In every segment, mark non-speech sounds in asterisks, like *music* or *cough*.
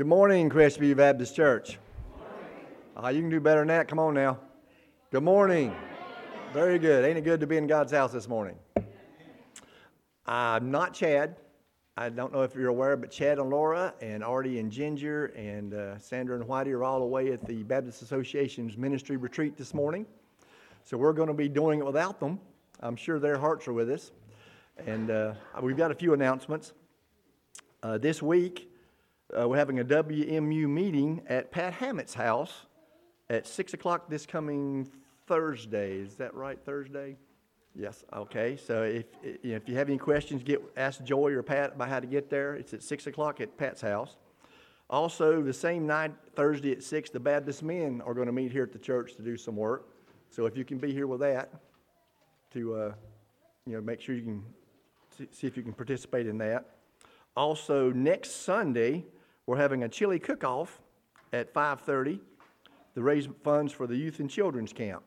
Good morning, Crestview Baptist Church. Uh, you can do better than that. Come on now. Good morning. Very good. Ain't it good to be in God's house this morning? I'm not Chad. I don't know if you're aware, but Chad and Laura and Artie and Ginger and uh, Sandra and Whitey are all away at the Baptist Association's ministry retreat this morning. So we're going to be doing it without them. I'm sure their hearts are with us. And uh, we've got a few announcements. Uh, this week, uh, we're having a WMU meeting at Pat Hammett's house at 6 o'clock this coming Thursday. Is that right, Thursday? Yes, okay. So if, if you have any questions, get ask Joy or Pat about how to get there. It's at 6 o'clock at Pat's house. Also, the same night, Thursday at 6, the Baptist men are going to meet here at the church to do some work. So if you can be here with that, to uh, you know, make sure you can see if you can participate in that. Also, next Sunday, we're having a chili cook-off at 5:30 to raise funds for the youth and children's camp.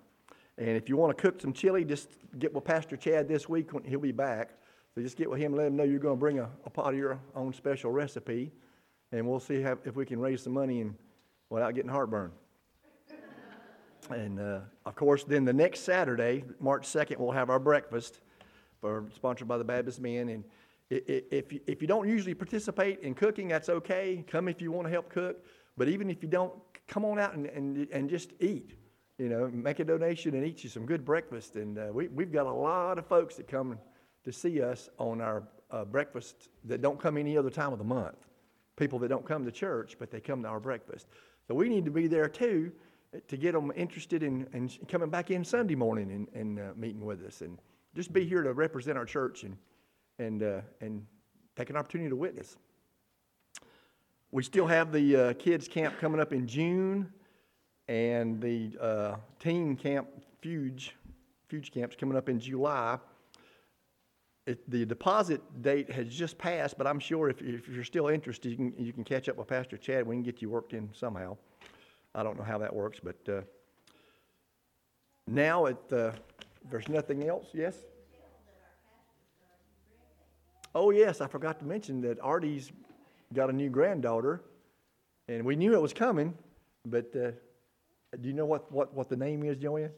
And if you want to cook some chili, just get with Pastor Chad this week when he'll be back. So just get with him and let him know you're going to bring a, a pot of your own special recipe, and we'll see how, if we can raise some money and without getting heartburn. and uh, of course, then the next Saturday, March 2nd, we'll have our breakfast, for, sponsored by the Baptist Men. And if you, if you don't usually participate in cooking, that's okay. Come if you want to help cook. But even if you don't, come on out and, and, and just eat you know, make a donation and eat you some good breakfast. And uh, we, we've got a lot of folks that come to see us on our uh, breakfast that don't come any other time of the month. People that don't come to church, but they come to our breakfast. So we need to be there too uh, to get them interested in, in coming back in Sunday morning and, and uh, meeting with us. And just be here to represent our church and, and, uh, and take an opportunity to witness. We still have the uh, kids' camp coming up in June and the uh, teen camp Fuge, Fuge camp's coming up in July. It, the deposit date has just passed, but I'm sure if, if you're still interested, you can, you can catch up with Pastor Chad. We can get you worked in somehow. I don't know how that works, but uh, now it, uh, there's nothing else. Yes? Oh, yes, I forgot to mention that Artie's got a new granddaughter, and we knew it was coming, but uh, do you know what, what, what the name is, Joanne?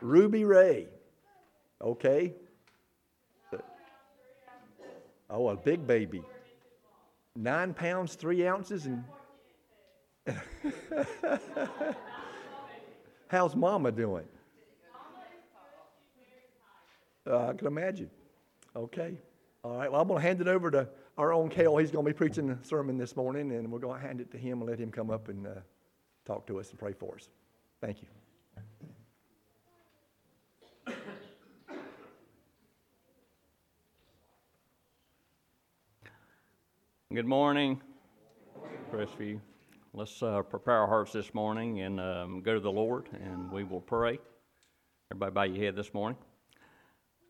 Ruby Ray. Okay. Oh, a big baby. Nine pounds, three ounces, and. *laughs* How's Mama doing? Uh, I can imagine. Okay. All right. Well, I'm going to hand it over to our own Kale. He's going to be preaching the sermon this morning, and we're going to hand it to him and let him come up and. Uh, talk to us and pray for us. Thank you. Good morning, Crestview. Let's uh, prepare our hearts this morning and um, go to the Lord, and we will pray. Everybody, bow your head this morning.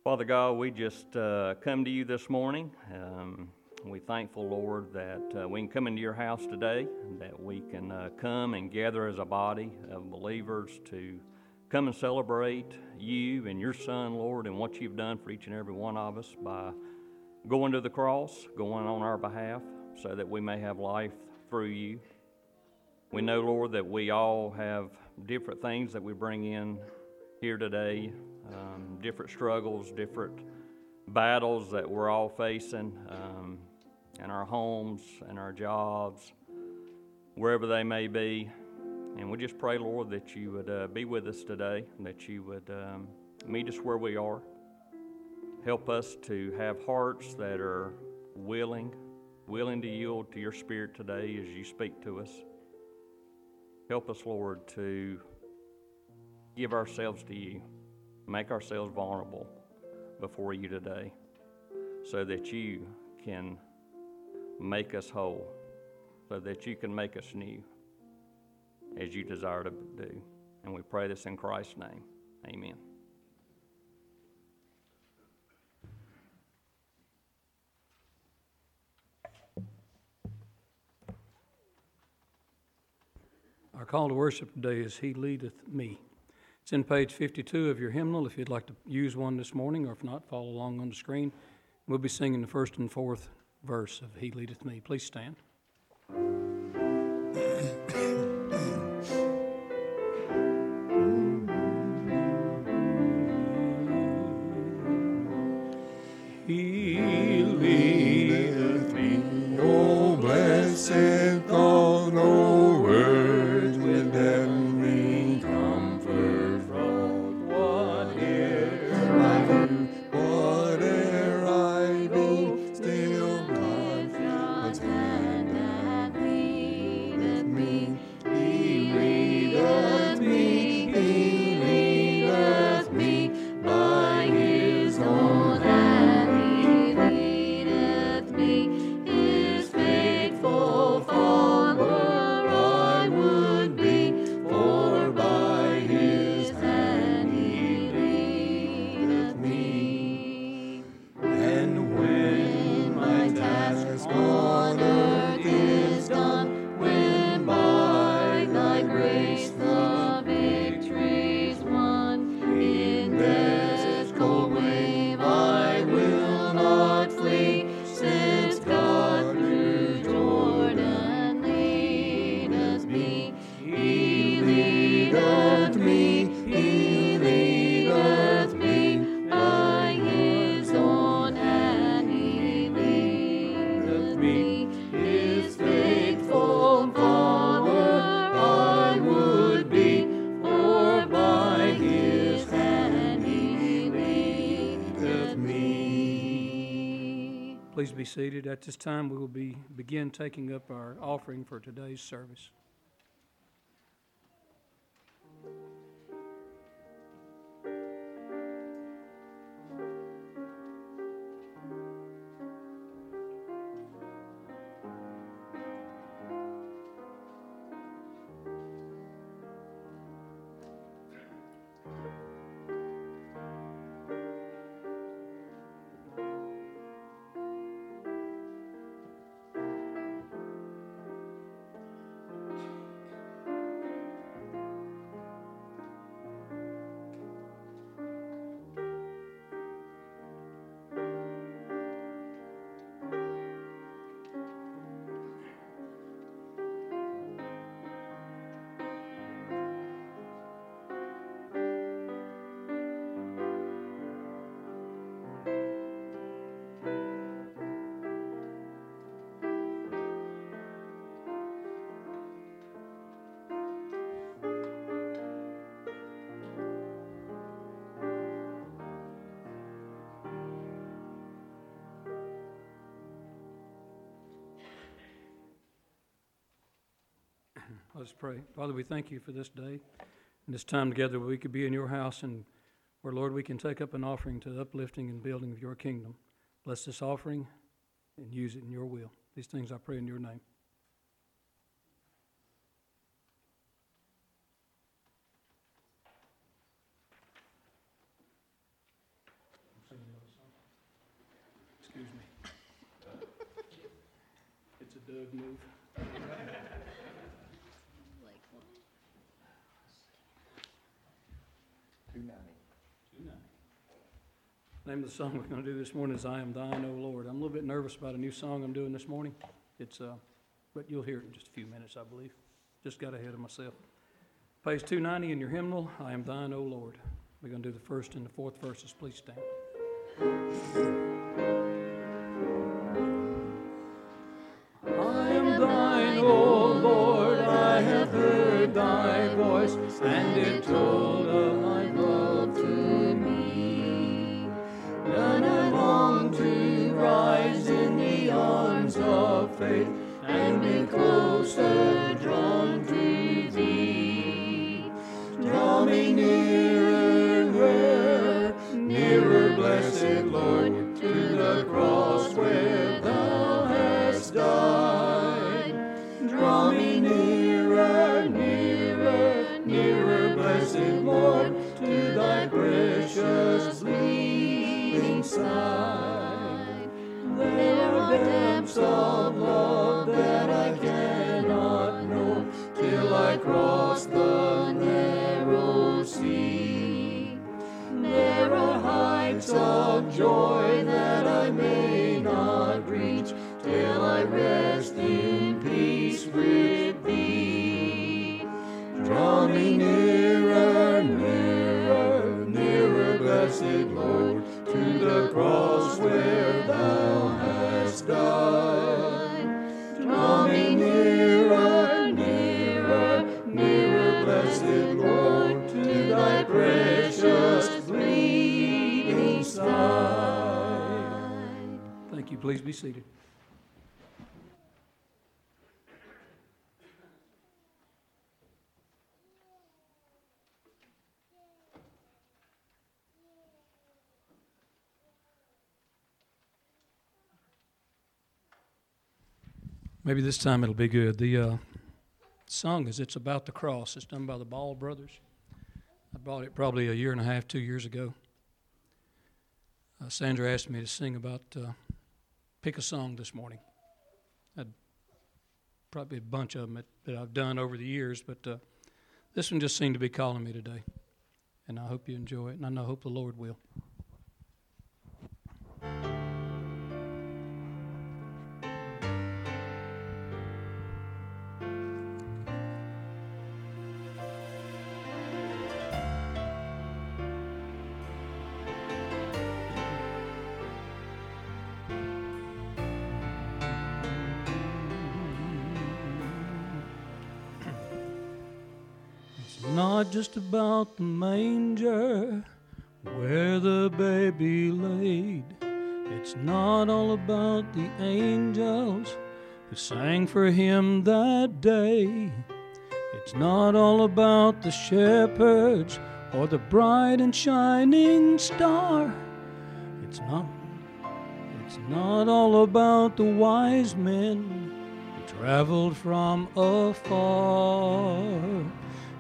Father God, we just uh, come to you this morning. Um, we're thankful, Lord, that uh, we can come into your house today, that we can uh, come and gather as a body of believers to come and celebrate you and your Son, Lord, and what you've done for each and every one of us by going to the cross, going on our behalf, so that we may have life through you. We know, Lord, that we all have different things that we bring in here today, um, different struggles, different battles that we're all facing. Um, and our homes and our jobs, wherever they may be. And we just pray, Lord, that you would uh, be with us today, that you would um, meet us where we are. Help us to have hearts that are willing, willing to yield to your Spirit today as you speak to us. Help us, Lord, to give ourselves to you, make ourselves vulnerable before you today, so that you can make us whole so that you can make us new as you desire to do. And we pray this in Christ's name. Amen. Our call to worship today is He Leadeth Me. It's in page 52 of your hymnal if you'd like to use one this morning, or if not, follow along on the screen. We'll be singing the first and fourth verse of He Leadeth Me. Please stand. Be seated. At this time, we will be, begin taking up our offering for today's service. Let us pray. Father, we thank you for this day and this time together we could be in your house and where, Lord, we can take up an offering to the uplifting and building of your kingdom. Bless this offering and use it in your will. These things I pray in your name. Excuse me. It's a Doug move. Name of the song we're going to do this morning is I Am Thine, O Lord. I'm a little bit nervous about a new song I'm doing this morning. It's, uh, but you'll hear it in just a few minutes, I believe. Just got ahead of myself. Page 290 in your hymnal, I Am Thine, O Lord. We're going to do the first and the fourth verses. Please stand. I am thine, O Lord, I have heard thy voice, and it told joy that Please be seated. Maybe this time it'll be good. The uh, song is It's About the Cross. It's done by the Ball Brothers. I bought it probably a year and a half, two years ago. Uh, Sandra asked me to sing about, uh, pick a song this morning. I'd probably a bunch of them that, I've done over the years, but uh, this one just seemed to be calling me today. And I hope you enjoy it, and I hope the Lord will. Just about the manger where the baby laid. It's not all about the angels who sang for him that day. It's not all about the shepherds or the bright and shining star. It's not it's not all about the wise men who traveled from afar.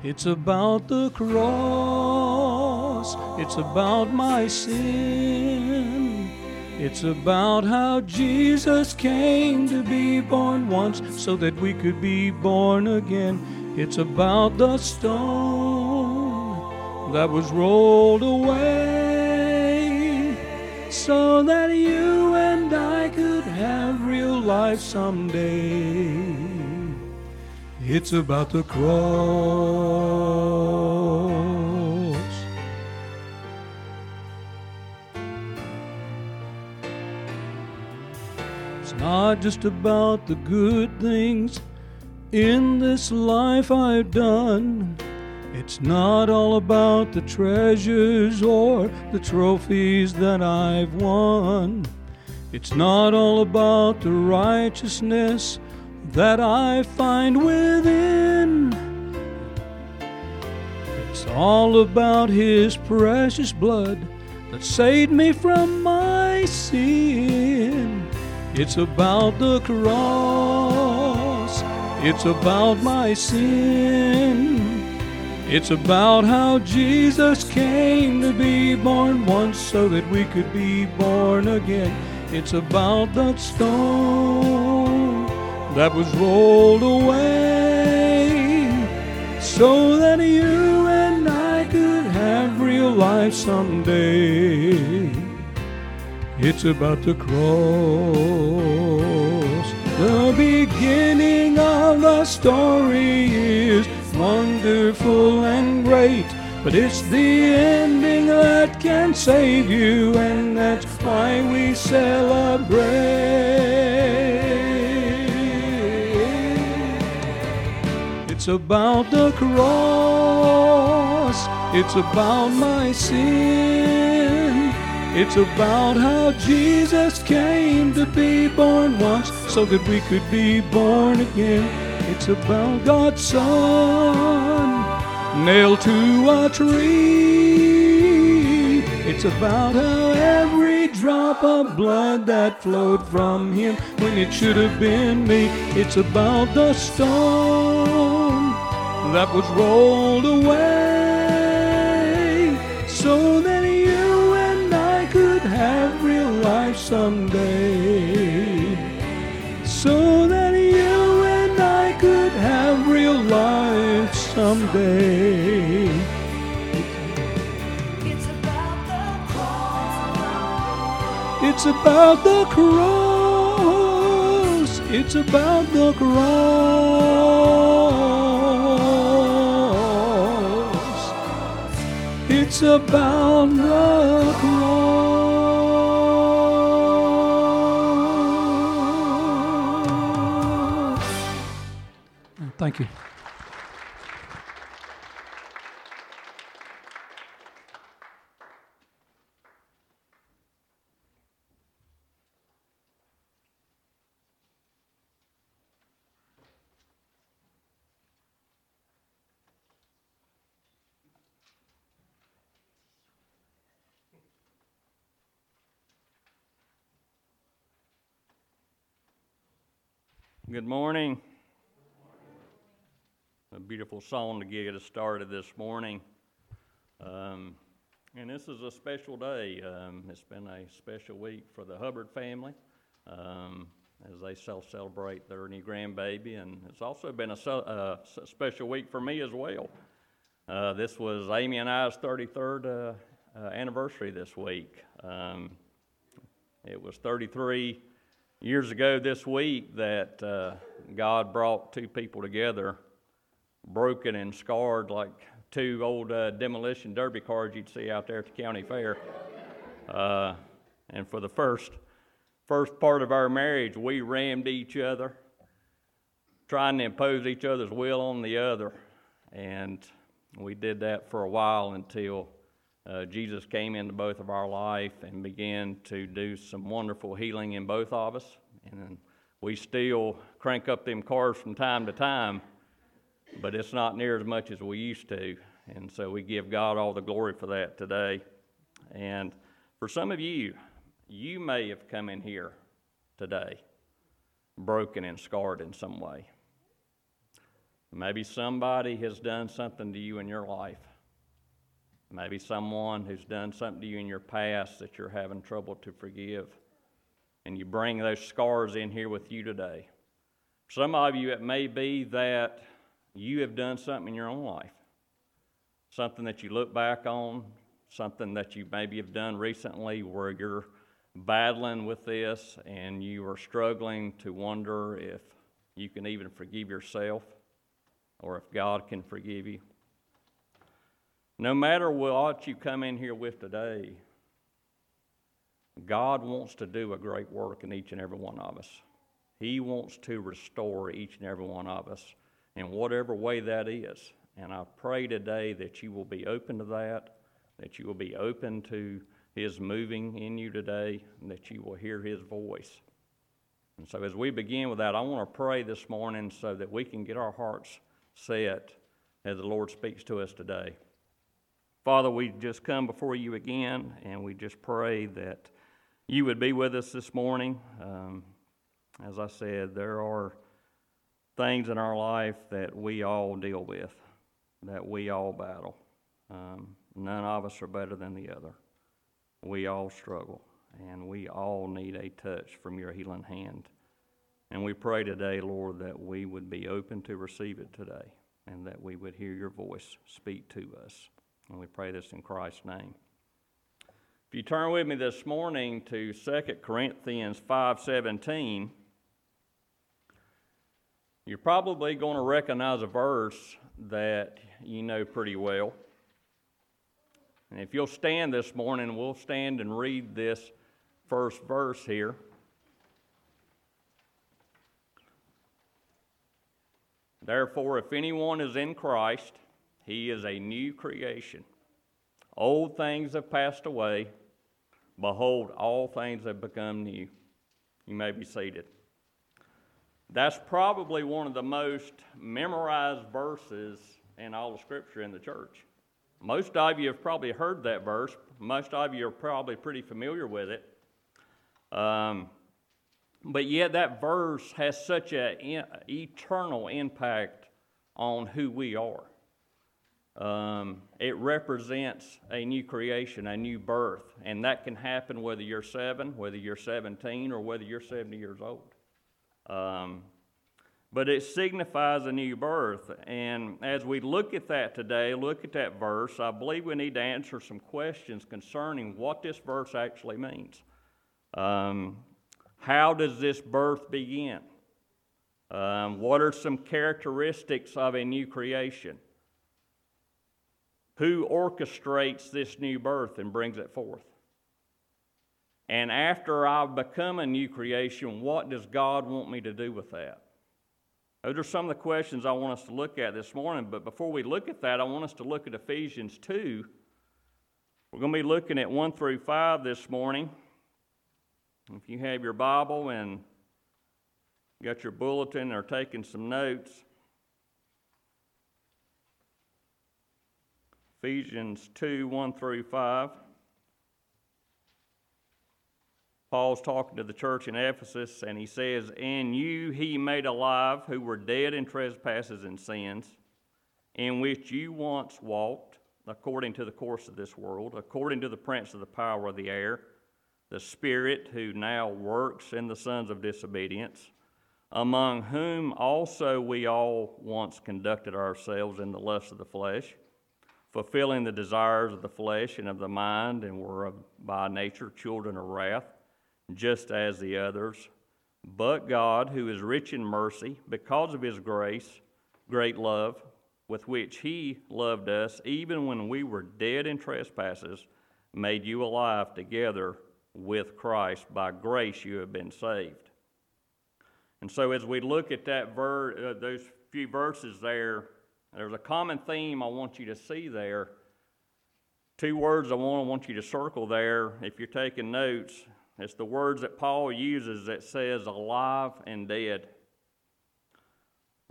It's about the cross. It's about my sin. It's about how Jesus came to be born once so that we could be born again. It's about the stone that was rolled away so that you and I could have real life someday. It's about the cross. It's not just about the good things in this life I've done. It's not all about the treasures or the trophies that I've won. It's not all about the righteousness that I find within. It's all about His precious blood that saved me from my sin. It's about the cross. It's about my sin. It's about how Jesus came to be born once so that we could be born again. It's about that stone that was rolled away so that you and I could have real life someday. It's about the cross. The beginning of the story is wonderful and great, but it's the ending that can save you, and that's why we celebrate. It's about the cross, it's about my sin. It's about how Jesus came to be born once so that we could be born again. It's about God's Son nailed to a tree. It's about how every drop of blood that flowed from Him when it should have been me. It's about the stone that was rolled away so that you and I could have real life someday. So that you and I could have real life someday. It's about the cross. It's about the cross. It's about the cross. About the Good morning. A beautiful song to get us started this morning. Um, and this is a special day. Um, it's been a special week for the Hubbard family um, as they cel- celebrate their new grandbaby. And it's also been a uh, special week for me as well. Uh, this was Amy and I's 33rd uh, uh, anniversary this week. Um, it was 33 years ago this week that uh, God brought two people together, broken and scarred like two old uh, demolition derby cars you'd see out there at the county fair. Uh, and for the first first part of our marriage, we rammed each other, trying to impose each other's will on the other. And We did that for a while until uh, Jesus came into both of our life and began to do some wonderful healing in both of us. And we still crank up them cars from time to time, but it's not near as much as we used to. And so we give God all the glory for that today. And for some of you, you may have come in here today broken and scarred in some way. Maybe somebody has done something to you in your life. Maybe someone who's done something to you in your past that you're having trouble to forgive. And you bring those scars in here with you today. Some of you, it may be that you have done something in your own life. Something that you look back on, something that you maybe have done recently where you're battling with this and you are struggling to wonder if you can even forgive yourself or if God can forgive you. No matter what you come in here with today, God wants to do a great work in each and every one of us. He wants to restore each and every one of us in whatever way that is. And I pray today that you will be open to that, that you will be open to His moving in you today, and that you will hear His voice. And so, as we begin with that, I want to pray this morning so that we can get our hearts set as the Lord speaks to us today. Father, we just come before you again, and we just pray that you would be with us this morning. Um, as I said, there are things in our life that we all deal with, that we all battle. Um, none of us are better than the other. We all struggle, and we all need a touch from your healing hand. And we pray today, Lord, that we would be open to receive it today and that we would hear your voice speak to us. And we pray this in Christ's name. If you turn with me this morning to 2 Corinthians 5:17, you're probably going to recognize a verse that you know pretty well. And if you'll stand this morning, we'll stand and read this first verse here. Therefore, if anyone is in Christ, he is a new creation. Old things have passed away. Behold, all things have become new. You may be seated. That's probably one of the most memorized verses in all of Scripture in the church. Most of you have probably heard that verse. Most of you are probably pretty familiar with it. Um, but yet, that verse has such an eternal impact on who we are. Um, it represents a new creation, a new birth, and that can happen whether you're seven, whether you're 17, or whether you're 70 years old. Um, but it signifies a new birth. And as we look at that today, look at that verse, I believe we need to answer some questions concerning what this verse actually means. Um, how does this birth begin? Um, what are some characteristics of a new creation? Who orchestrates this new birth and brings it forth? And after I've become a new creation, what does God want me to do with that? Those are some of the questions I want us to look at this morning. But before we look at that, I want us to look at Ephesians 2. We're going to be looking at 1 through 5 this morning. If you have your Bible and got your bulletin or taking some notes, Ephesians 2 1 through 5. Paul's talking to the church in Ephesus, and he says, And you he made alive who were dead in trespasses and sins, in which you once walked, according to the course of this world, according to the prince of the power of the air the Spirit who now works in the sons of disobedience, among whom also we all once conducted ourselves in the lust of the flesh, fulfilling the desires of the flesh and of the mind, and were by nature children of wrath, just as the others. But God, who is rich in mercy, because of his grace, great love, with which he loved us, even when we were dead in trespasses, made you alive together with Christ. By grace you have been saved. And so, as we look at that ver- uh, those few verses there, There's a common theme I want you to see there. Two words I want, I want you to circle there if you're taking notes. It's the words that Paul uses that says alive and dead.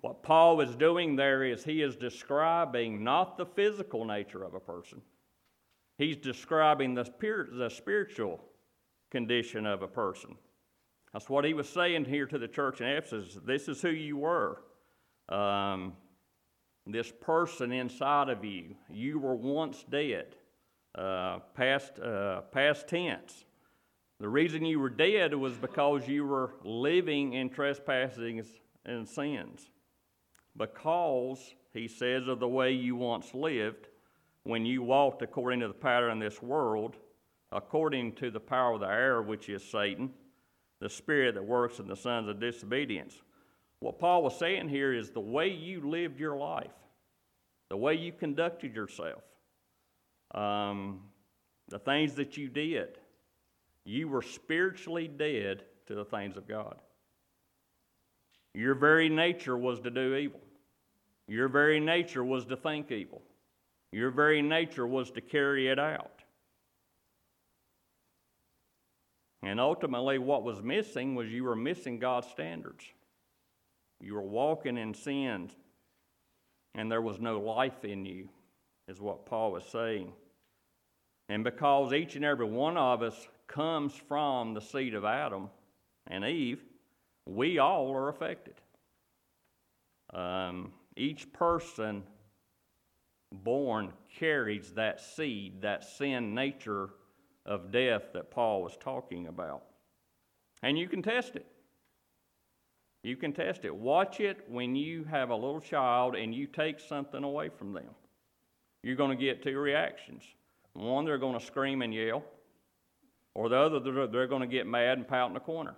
What Paul is doing there is he is describing not the physical nature of a person, he's describing the, spirit, the spiritual condition of a person. That's what he was saying here to the church in Ephesus. This is who you were. Um, this person inside of you, you were once dead, uh, past, uh, past tense. The reason you were dead was because you were living in trespassings and sins. Because, he says, of the way you once lived, when you walked according to the pattern of this world, according to the power of the air, which is Satan, the spirit that works in the sons of disobedience. What Paul was saying here is the way you lived your life, the way you conducted yourself, um, the things that you did, you were spiritually dead to the things of God. Your very nature was to do evil. Your very nature was to think evil. Your very nature was to carry it out. And ultimately, what was missing was you were missing God's standards. You were walking in sin, and there was no life in you, is what Paul was saying. And because each and every one of us comes from the seed of Adam and Eve, we all are affected. Um, each person born carries that seed, that sin nature of death that Paul was talking about. And you can test it. You can test it. Watch it when you have a little child and you take something away from them. You're going to get two reactions. One, they're going to scream and yell, or the other, they're, going to get mad and pout in the corner.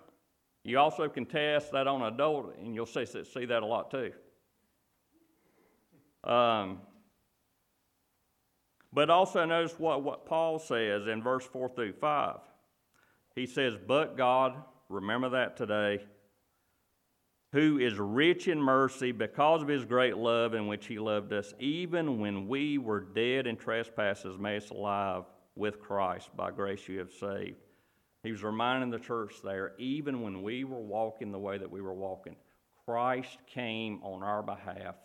You also can test that on an adult, and you'll see, see that a lot too. Um, but also notice what, what Paul says in verse 4 through 5. He says, But God, remember that today, who is rich in mercy because of his great love in which he loved us, even when we were dead in trespasses, made us alive with Christ. By grace you have saved. He was reminding the church there, even when we were walking the way that we were walking, Christ came on our behalf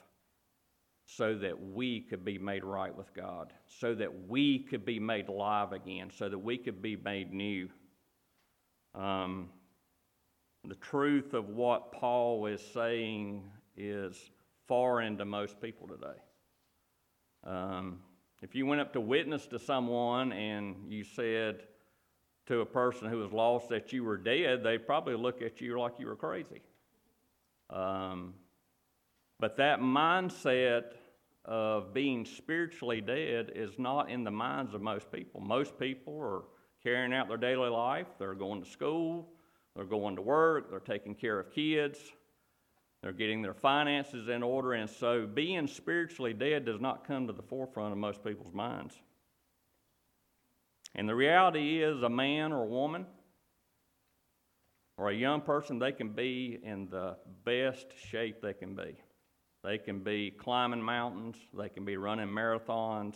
so that we could be made right with God, so that we could be made alive again, so that we could be made new. Um, the truth of what Paul is saying is foreign to most people today. Um, if you went up to witness to someone and you said to a person who was lost that you were dead, they'd probably look at you like you were crazy. Um, but that mindset of being spiritually dead is not in the minds of most people. Most people are carrying out their daily life, they're going to school, they're going to work, they're taking care of kids, they're getting their finances in order, and so being spiritually dead does not come to the forefront of most people's minds. And the reality is, a man or a woman or a young person, they can be in the best shape they can be. They can be climbing mountains, they can be running marathons,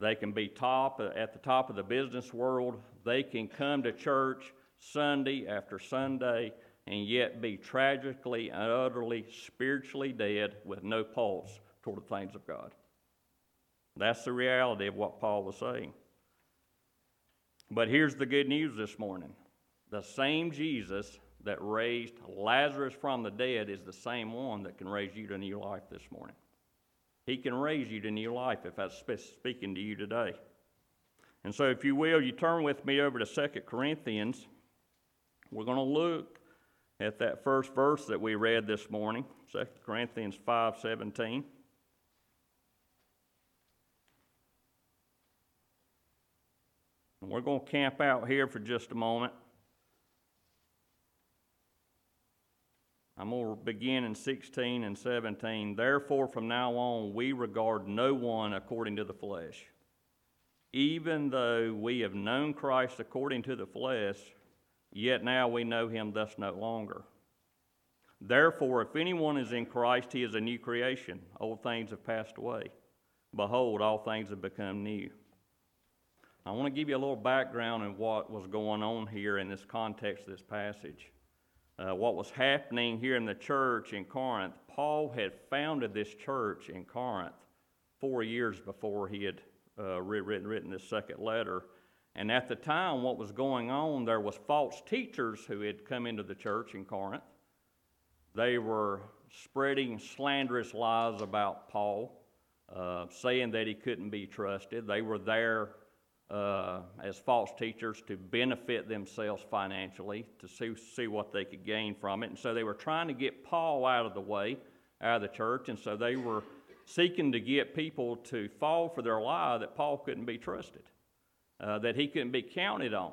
they can be top at the top of the business world. They can come to church Sunday after Sunday and yet be tragically and utterly spiritually dead with no pulse toward the things of God. That's the reality of what Paul was saying. But here's the good news this morning the same Jesus that raised Lazarus from the dead is the same one that can raise you to new life this morning. He can raise you to new life if that's speaking to you today. And so, if you will, you turn with me over to 2 Corinthians. We're going to look at that first verse that we read this morning, 2 Corinthians 5 17. And we're going to camp out here for just a moment. I'm going to begin in 16 and 17. Therefore, from now on, we regard no one according to the flesh. Even though we have known Christ according to the flesh, yet now we know him thus no longer. Therefore, if anyone is in Christ, he is a new creation. Old things have passed away. Behold, all things have become new. I want to give you a little background on what was going on here in this context of this passage. Uh, what was happening here in the church in Corinth, Paul had founded this church in Corinth four years before he had uh, written, written this second letter. And at the time, what was going on, there was false teachers who had come into the church in Corinth. They were spreading slanderous lies about Paul, uh, saying that he couldn't be trusted. They were there uh, as false teachers to benefit themselves financially, to see, see what they could gain from it. And so they were trying to get Paul out of the way, out of the church. And so they were seeking to get people to fall for their lie that Paul couldn't be trusted, uh, that he couldn't be counted on.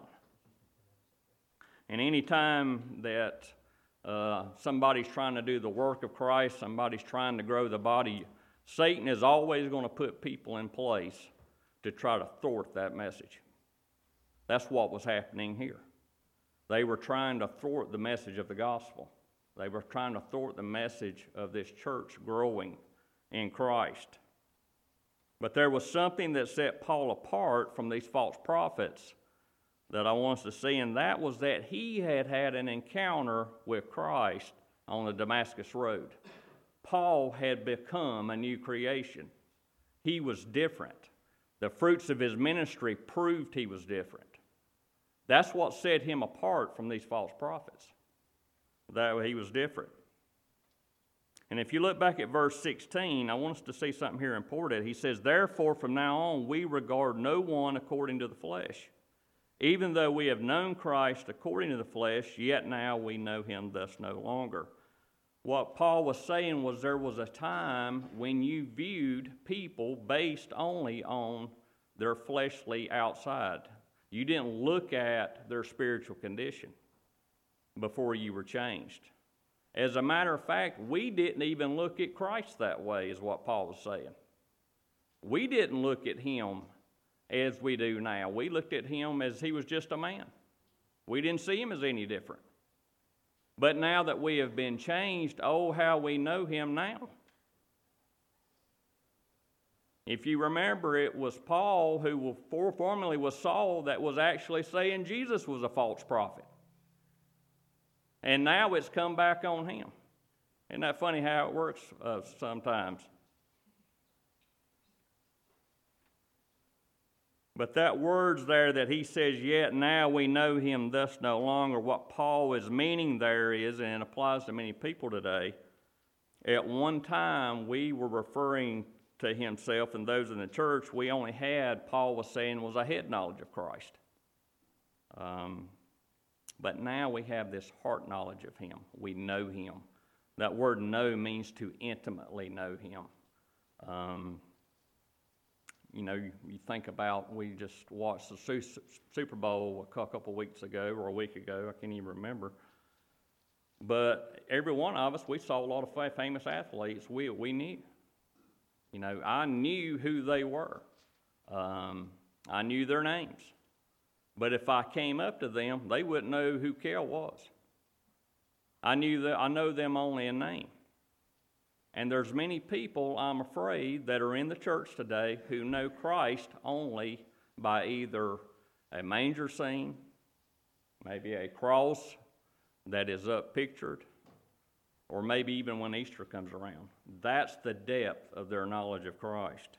And any time that uh, somebody's trying to do the work of Christ, somebody's trying to grow the body, Satan is always going to put people in place to try to thwart that message. That's what was happening here. They were trying to thwart the message of the gospel. They were trying to thwart the message of this church growing in Christ. But there was something that set Paul apart from these false prophets that I want us to see, and that was that he had had an encounter with Christ on the Damascus Road. Paul had become a new creation, he was different. The fruits of his ministry proved he was different. That's what set him apart from these false prophets, that he was different. And if you look back at verse 16, I want us to see something here important. He says, Therefore, from now on, we regard no one according to the flesh. Even though we have known Christ according to the flesh, yet now we know him thus no longer. What Paul was saying was there was a time when you viewed people based only on their fleshly outside. You didn't look at their spiritual condition before you were changed. As a matter of fact, we didn't even look at Christ that way, is what Paul was saying. We didn't look at him as we do now. We looked at him as he was just a man. We didn't see him as any different. But now that we have been changed, oh, how we know him now. If you remember, it was Paul who formerly was Saul that was actually saying Jesus was a false prophet. And now it's come back on him. Isn't that funny how it works uh, sometimes? But that words there that he says, yet now we know him thus no longer, what Paul is meaning there is, and it applies to many people today, at one time we were referring to himself and those in the church, we only had, Paul was saying, was a head knowledge of Christ. Um, but now we have this heart knowledge of Him. We know Him. That word know means to intimately know Him. Um, you know, you, think about, we just watched the Super Bowl a couple weeks ago or a week ago, I can't even remember. But every one of us, we saw a lot of famous athletes we, we knew. You know, I knew who they were, um, I knew their names. But if I came up to them, they wouldn't know who Kel was. I knew that I know them only in name. And there's many people, I'm afraid, that are in the church today who know Christ only by either a manger scene, maybe a cross that is up pictured, or maybe even when Easter comes around. That's the depth of their knowledge of Christ.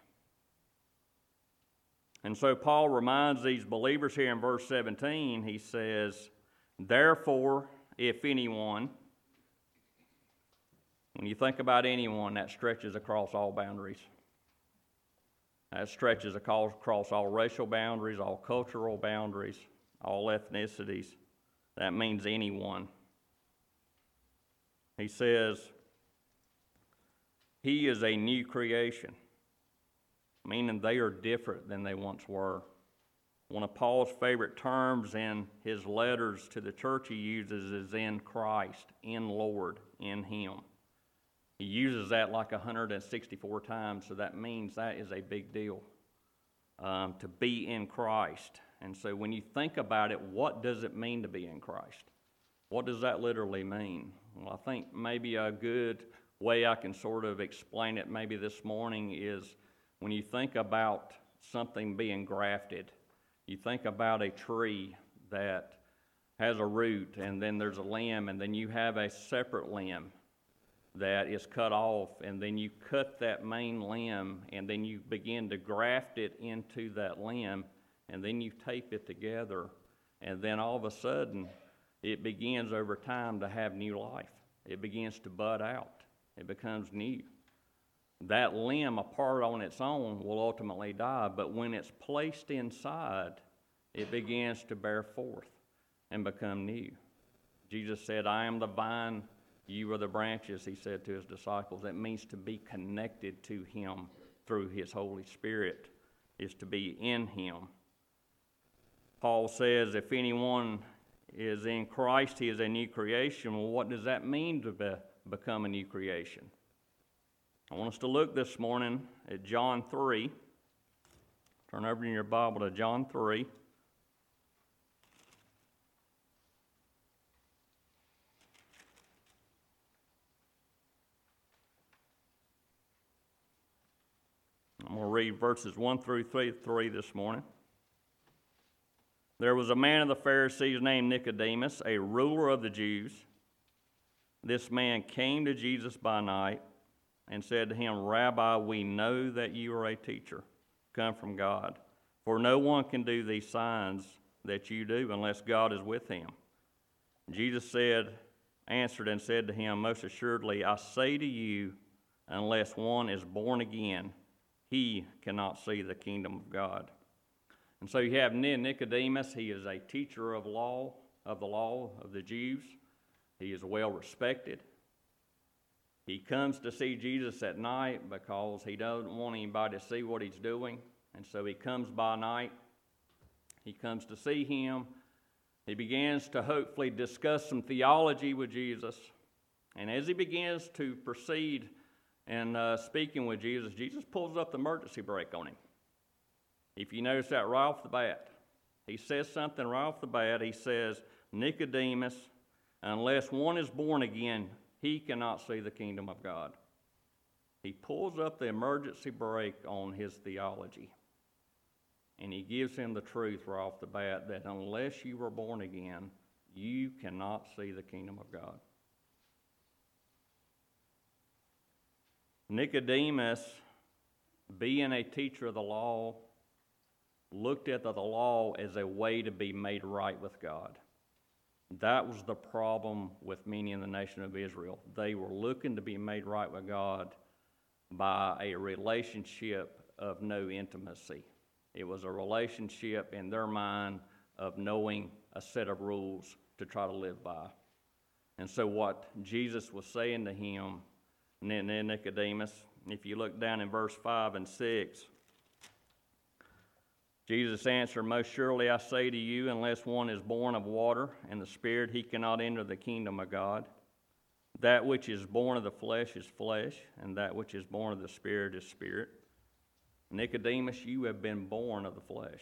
And so Paul reminds these believers here in verse 17, he says, Therefore, if anyone, when you think about anyone, that stretches across all boundaries. That stretches across all racial boundaries, all cultural boundaries, all ethnicities. That means anyone. He says, He is a new creation meaning they are different than they once were. One of Paul's favorite terms in his letters to the church he uses is in Christ, in Lord, in Him. He uses that like 164 times, so that means that is a big deal um, to be in Christ. And so when you think about it, what does it mean to be in Christ? What does that literally mean? Well, I think maybe a good way I can sort of explain it maybe this morning is when you think about something being grafted, you think about a tree that has a root and then there's a limb and then you have a separate limb that is cut off and then you cut that main limb and then you begin to graft it into that limb and then you tape it together and then all of a sudden it begins over time to have new life. It begins to bud out. It becomes new. That limb, apart on its own, will ultimately die, but when it's placed inside, it begins to bear forth and become new. Jesus said, I am the vine, you are the branches, he said to his disciples. It means to be connected to him through his Holy Spirit, is to be in him. Paul says, if anyone is in Christ, he is a new creation. Well, what does that mean to be, become a new creation? I want us to look this morning at John 3. Turn over in your Bible to John 3. I'm going to read verses 1 through 3, 3 this morning. There was a man of the Pharisees named Nicodemus, a ruler of the Jews. This man came to Jesus by night and said to him, Rabbi, we know that you are a teacher, come from God. For no one can do these signs that you do unless God is with him. Jesus said, answered and said to him, Most assuredly, I say to you, unless one is born again, he cannot see the kingdom of God. And so you have Nicodemus. He is a teacher of law, of the law of the Jews. He is well respected. He comes to see Jesus at night because he doesn't want anybody to see what he's doing. And so he comes by night. He comes to see him. He begins to hopefully discuss some theology with Jesus. And as he begins to proceed and uh, speaking with Jesus, Jesus pulls up the emergency brake on him. If you notice that right off the bat, he says something right off the bat. He says, Nicodemus, unless one is born again, he cannot see the kingdom of God. He pulls up the emergency brake on his theology. And he gives him the truth right off the bat that unless you were born again, you cannot see the kingdom of God. Nicodemus, being a teacher of the law, looked at the law as a way to be made right with God. That was the problem with many in the nation of Israel. They were looking to be made right with God by a relationship of no intimacy. It was a relationship in their mind of knowing a set of rules to try to live by. And so, what Jesus was saying to him, and Nicodemus, if you look down in verse 5 and 6, Jesus answered, Most surely I say to you, unless one is born of water and the Spirit, he cannot enter the kingdom of God. That which is born of the flesh is flesh, and that which is born of the Spirit is spirit. Nicodemus, you have been born of the flesh.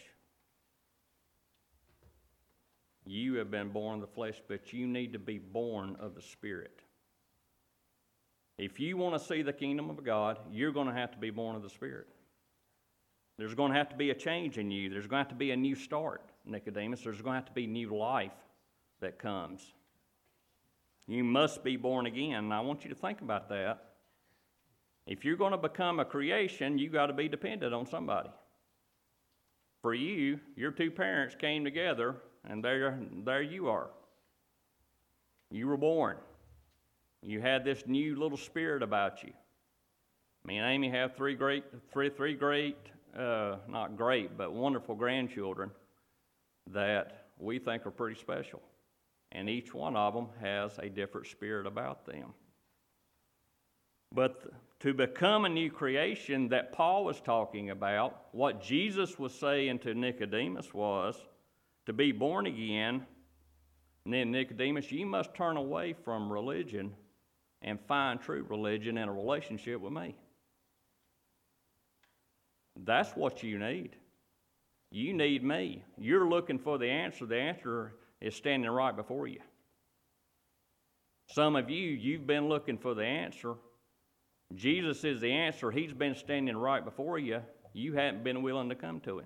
You have been born of the flesh, but you need to be born of the Spirit. If you want to see the kingdom of God, you're going to have to be born of the Spirit. There's going to have to be a change in you. There's going to have to be a new start, Nicodemus. There's going to have to be new life that comes. You must be born again. And I want you to think about that. If you're going to become a creation, you got to be dependent on somebody. For you, your two parents came together, and there, there you are. You were born. You had this new little spirit about you. Me and Amy have three great, three, three great uh, not great, but wonderful grandchildren that we think are pretty special. And each one of them has a different spirit about them. But to become a new creation that Paul was talking about, what Jesus was saying to Nicodemus was to be born again. And then, Nicodemus, you must turn away from religion and find true religion in a relationship with me. That's what you need. You need me. You're looking for the answer. The answer is standing right before you. Some of you, you've been looking for the answer. Jesus is the answer. He's been standing right before you. You haven't been willing to come to him.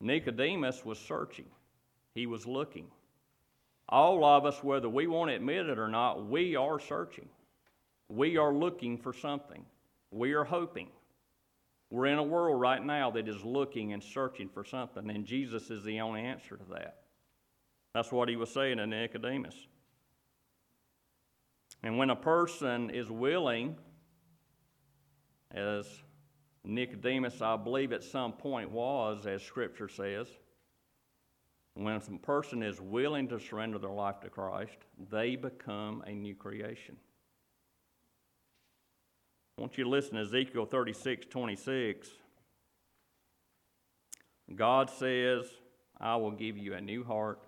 Nicodemus was searching, he was looking. All of us, whether we want to admit it or not, we are searching. We are looking for something. We are hoping. We're in a world right now that is looking and searching for something, and Jesus is the only answer to that. That's what he was saying to Nicodemus. And when a person is willing, as Nicodemus, I believe, at some point was, as Scripture says, when a person is willing to surrender their life to Christ, they become a new creation. I want you to listen to Ezekiel 36 26. God says, I will give you a new heart,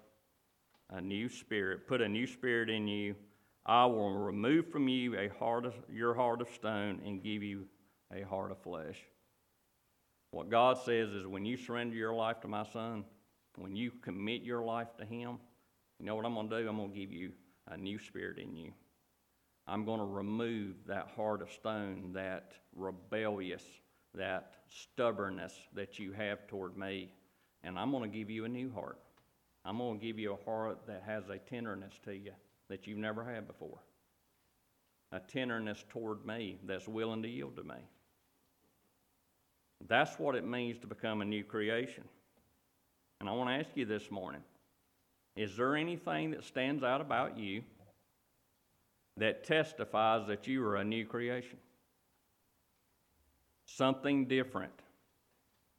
a new spirit, put a new spirit in you. I will remove from you a heart of, your heart of stone and give you a heart of flesh. What God says is when you surrender your life to my son, when you commit your life to Him, you know what I'm going to do? I'm going to give you a new spirit in you. I'm going to remove that heart of stone, that rebellious, that stubbornness that you have toward me, and I'm going to give you a new heart. I'm going to give you a heart that has a tenderness to you that you've never had before. A tenderness toward me that's willing to yield to me. That's what it means to become a new creation. And I want to ask you this morning is there anything that stands out about you that testifies that you are a new creation? Something different,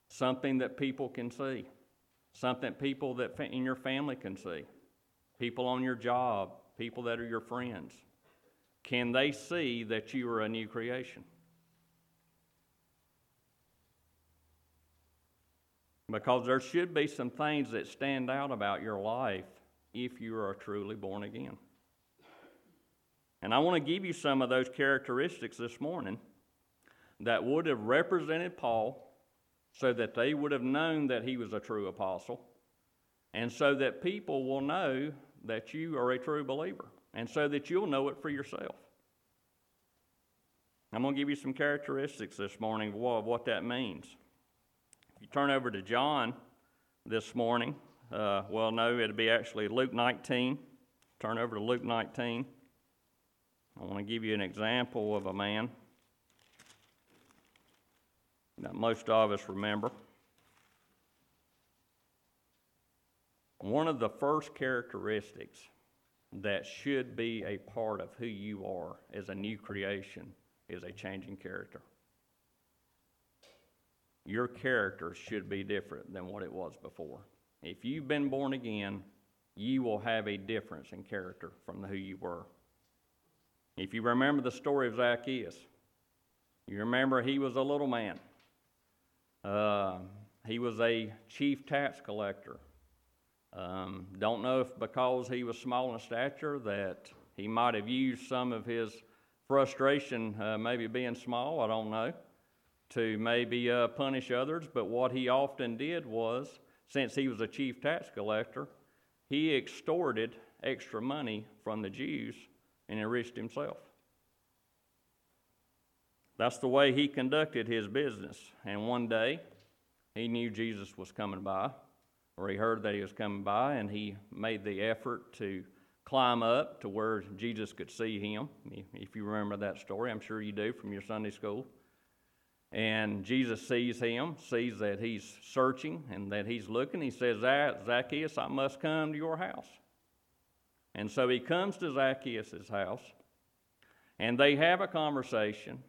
something that people can see, something people that in your family can see, people on your job, people that are your friends. Can they see that you are a new creation? Because there should be some things that stand out about your life if you are truly born again. And I want to give you some of those characteristics this morning that would have represented Paul so that they would have known that he was a true apostle, and so that people will know that you are a true believer, and so that you'll know it for yourself. I'm going to give you some characteristics this morning of what that means. If you turn over to John this morning, uh, well, no, it'll be actually Luke 19. Turn over to Luke 19. I want to give you an example of a man that most of us remember. One of the first characteristics that should be a part of who you are as a new creation is a changing character your character should be different than what it was before. If you've been born again, you will have a difference in character from who you were. If you remember the story of Zacchaeus, you remember he was a little man. Uh, he was a chief tax collector. Um, don't know if because he was small in stature that he might have used some of his frustration, uh, maybe being small, I don't know to maybe uh, punish others, but what he often did was, since he was a chief tax collector, he extorted extra money from the Jews and enriched himself. That's the way he conducted his business. And one day, he knew Jesus was coming by, or he heard that he was coming by, and he made the effort to climb up to where Jesus could see him. If you remember that story, I'm sure you do from your Sunday school. And Jesus sees him, sees that he's searching and that he's looking. He says, ah, Zacchaeus, I must come to your house. And so he comes to Zacchaeus' house, and they have a conversation,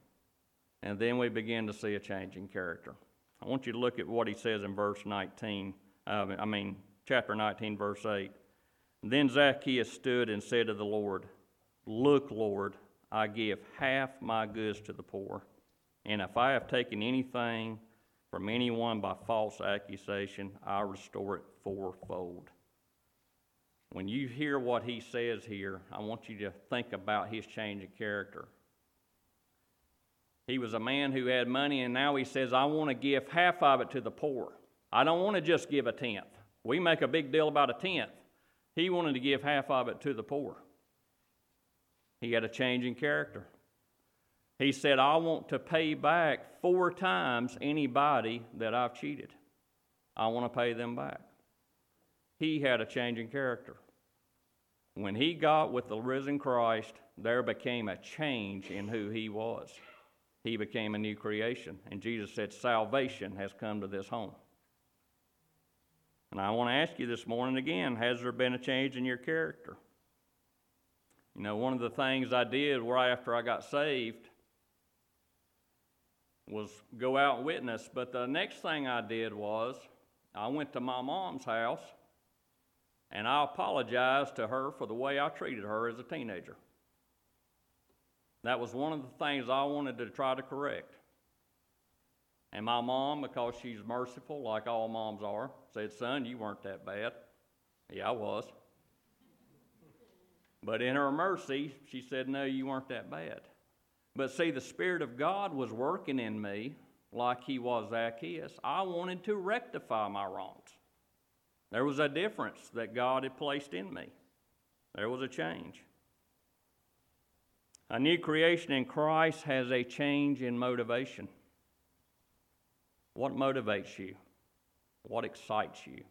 and then we begin to see a change in character. I want you to look at what he says in verse 19, uh, I mean, chapter 19, verse 8. Then Zacchaeus stood and said to the Lord, Look, Lord, I give half my goods to the poor. And if I have taken anything from anyone by false accusation, I restore it fourfold. When you hear what he says here, I want you to think about his change of character. He was a man who had money, and now he says, I want to give half of it to the poor. I don't want to just give a tenth. We make a big deal about a tenth. He wanted to give half of it to the poor. He had a change in character. He said, I want to pay back four times anybody that I've cheated. I want to pay them back. He had a change in character. When he got with the risen Christ, there became a change in who he was. He became a new creation. And Jesus said, Salvation has come to this home. And I want to ask you this morning again has there been a change in your character? You know, one of the things I did right after I got saved was go out and witness. But the next thing I did was I went to my mom's house and I apologized to her for the way I treated her as a teenager. That was one of the things I wanted to try to correct. And my mom, because she's merciful, like all moms are, said, Son, you weren't that bad. Yeah, I was. But in her mercy, she said, No, you weren't that bad. But see, the Spirit of God was working in me like He was Zacchaeus. I wanted to rectify my wrongs. There was a difference that God had placed in me, there was a change. A new creation in Christ has a change in motivation. What motivates you? What excites you?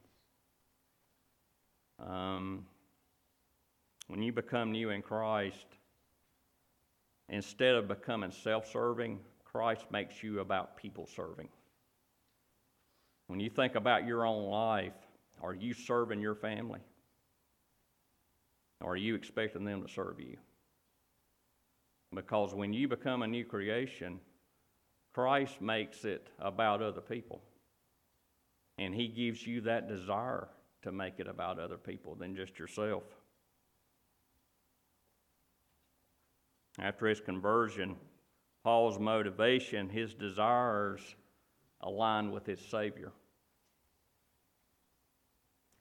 Um, when you become new in Christ, instead of becoming self serving, Christ makes you about people serving. When you think about your own life, are you serving your family? Or are you expecting them to serve you? Because when you become a new creation, Christ makes it about other people. And He gives you that desire to make it about other people than just yourself. After his conversion, Paul's motivation, his desires aligned with his Savior.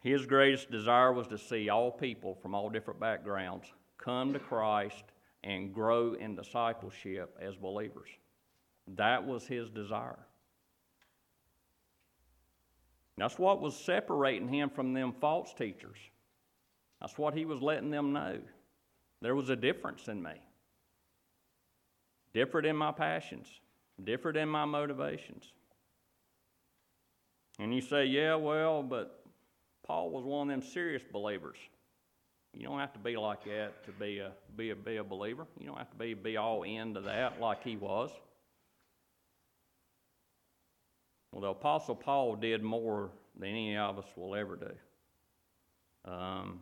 His greatest desire was to see all people from all different backgrounds come to Christ and grow in discipleship as believers. That was his desire. That's what was separating him from them false teachers. That's what he was letting them know. There was a difference in me, different in my passions, different in my motivations. And you say, yeah, well, but Paul was one of them serious believers. You don't have to be like that to be a, be a, be a believer. You don't have to be, be all into that like he was. Well, the Apostle Paul did more than any of us will ever do. Um,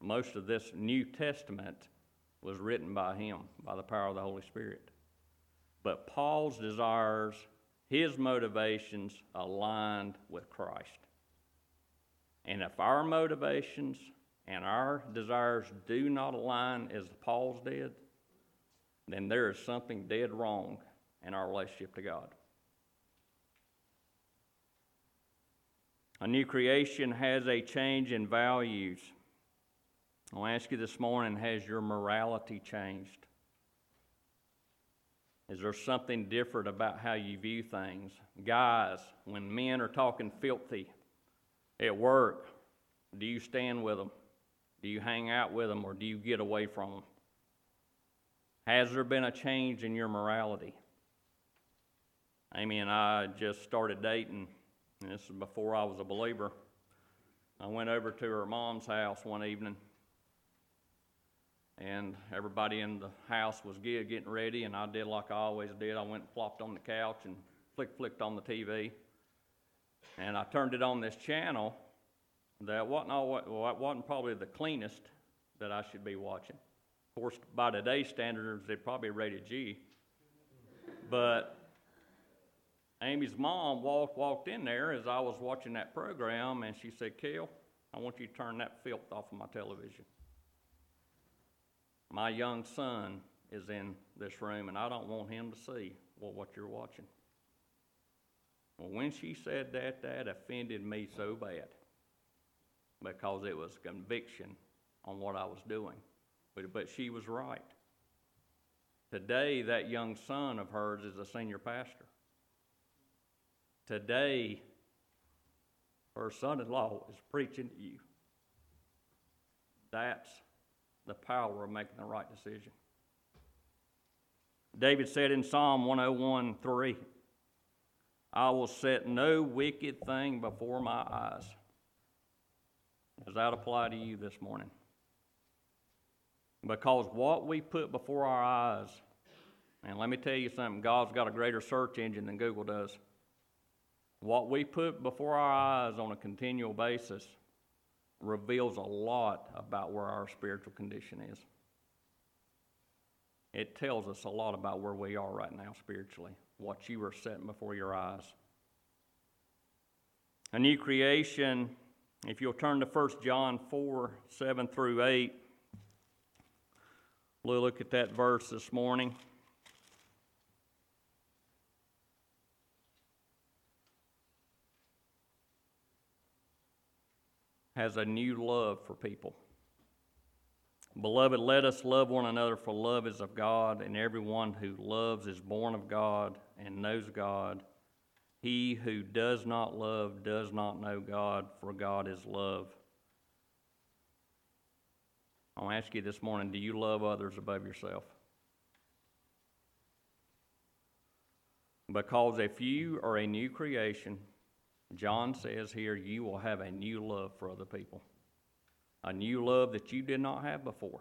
most of this New Testament was written by him, by the power of the Holy Spirit. But Paul's desires, his motivations aligned with Christ. And if our motivations and our desires do not align as Paul's did, then there is something dead wrong in our relationship to God. A new creation has a change in values. I'll ask you this morning has your morality changed? Is there something different about how you view things? Guys, when men are talking filthy at work, do you stand with them? Do you hang out with them or do you get away from them? Has there been a change in your morality? Amy and I just started dating and this is before I was a believer. I went over to her mom's house one evening, and everybody in the house was getting ready, and I did like I always did. I went and flopped on the couch and flick flicked on the TV, and I turned it on this channel that wasn't well, wasn't probably the cleanest that I should be watching. Of course, by today's standards, they'd probably rated G, but Amy's mom walked, walked in there as I was watching that program, and she said, Kel, I want you to turn that filth off of my television. My young son is in this room, and I don't want him to see well, what you're watching. Well, when she said that, that offended me so bad because it was conviction on what I was doing. But, but she was right. Today, that young son of hers is a senior pastor. Today, her son in law is preaching to you. That's the power of making the right decision. David said in Psalm 101 3, I will set no wicked thing before my eyes. Does that apply to you this morning? Because what we put before our eyes, and let me tell you something, God's got a greater search engine than Google does. What we put before our eyes on a continual basis reveals a lot about where our spiritual condition is. It tells us a lot about where we are right now spiritually, what you are setting before your eyes. A new creation, if you'll turn to 1 John 4 7 through 8, we'll look at that verse this morning. Has a new love for people. Beloved, let us love one another, for love is of God, and everyone who loves is born of God and knows God. He who does not love does not know God, for God is love. I want to ask you this morning do you love others above yourself? Because if you are a new creation, John says here, you will have a new love for other people a new love that you did not have before,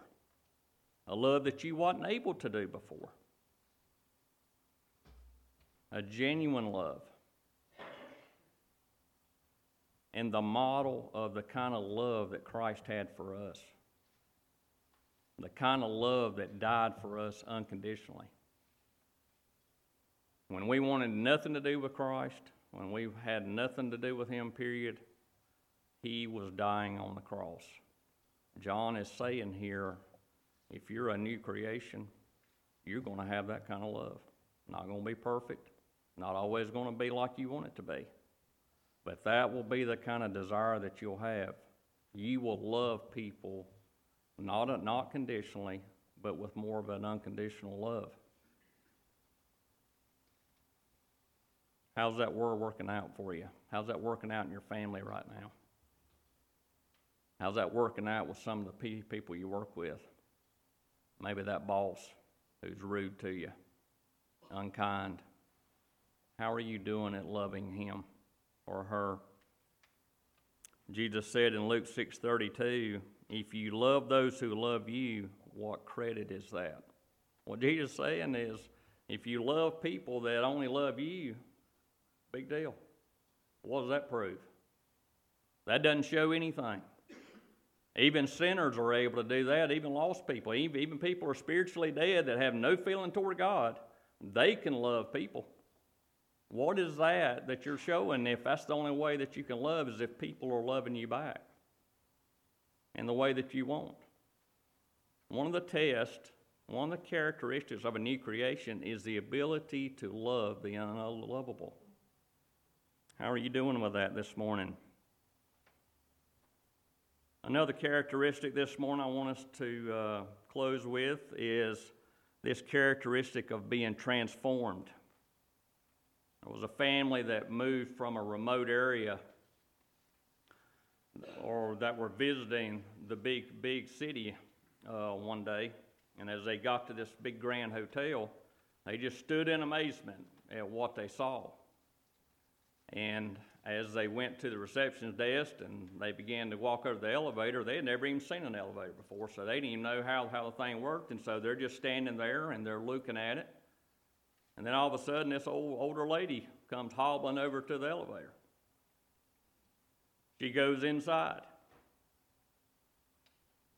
a love that you wasn't able to do before, a genuine love, and the model of the kind of love that Christ had for us, the kind of love that died for us unconditionally. When we wanted nothing to do with Christ, when we had nothing to do with Him, period, He was dying on the cross. John is saying here if you're a new creation, you're going to have that kind of love. Not going to be perfect, not always going to be like you want it to be. But that will be the kind of desire that you'll have. You will love people not, not conditionally, but with more of an unconditional love. How's that word working out for you? How's that working out in your family right now? How's that working out with some of the people you work with? Maybe that boss who's rude to you, unkind. How are you doing at loving him or her? Jesus said in Luke 6:32, "If you love those who love you, what credit is that?" What Jesus is saying is, if you love people that only love you, big deal. What does that prove? That doesn't show anything. Even sinners are able to do that, even lost people. Even people who are spiritually dead that have no feeling toward God, they can love people. What is that that you're showing if that's the only way that you can love is if people are loving you back in the way that you want? One of the tests, one of the characteristics of a new creation is the ability to love the unlovable. How are you doing with that this morning? Another characteristic this morning I want us to uh, close with is this characteristic of being transformed. There was a family that moved from a remote area or that were visiting the big, big city uh, one day. And as they got to this big grand hotel, they just stood in amazement at what they saw. And as they went to the reception desk and they began to walk over the elevator, they had never even seen an elevator before, so they didn't even know how, how the thing worked. And so they're just standing there and they're looking at it. And then all of a sudden, this old older lady comes hobbling over to the elevator. She goes inside.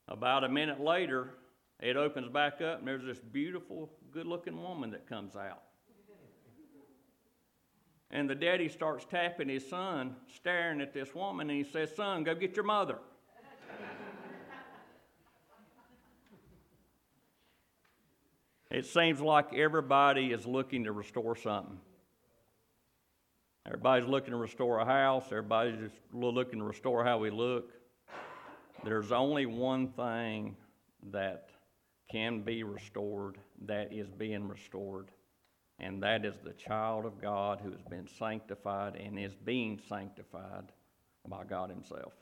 About a minute later, it opens back up, and there's this beautiful, good looking woman that comes out. And the daddy starts tapping his son, staring at this woman, and he says, Son, go get your mother. It seems like everybody is looking to restore something. Everybody's looking to restore a house, everybody's looking to restore how we look. There's only one thing that can be restored that is being restored and that is the child of God who has been sanctified and is being sanctified by God Himself.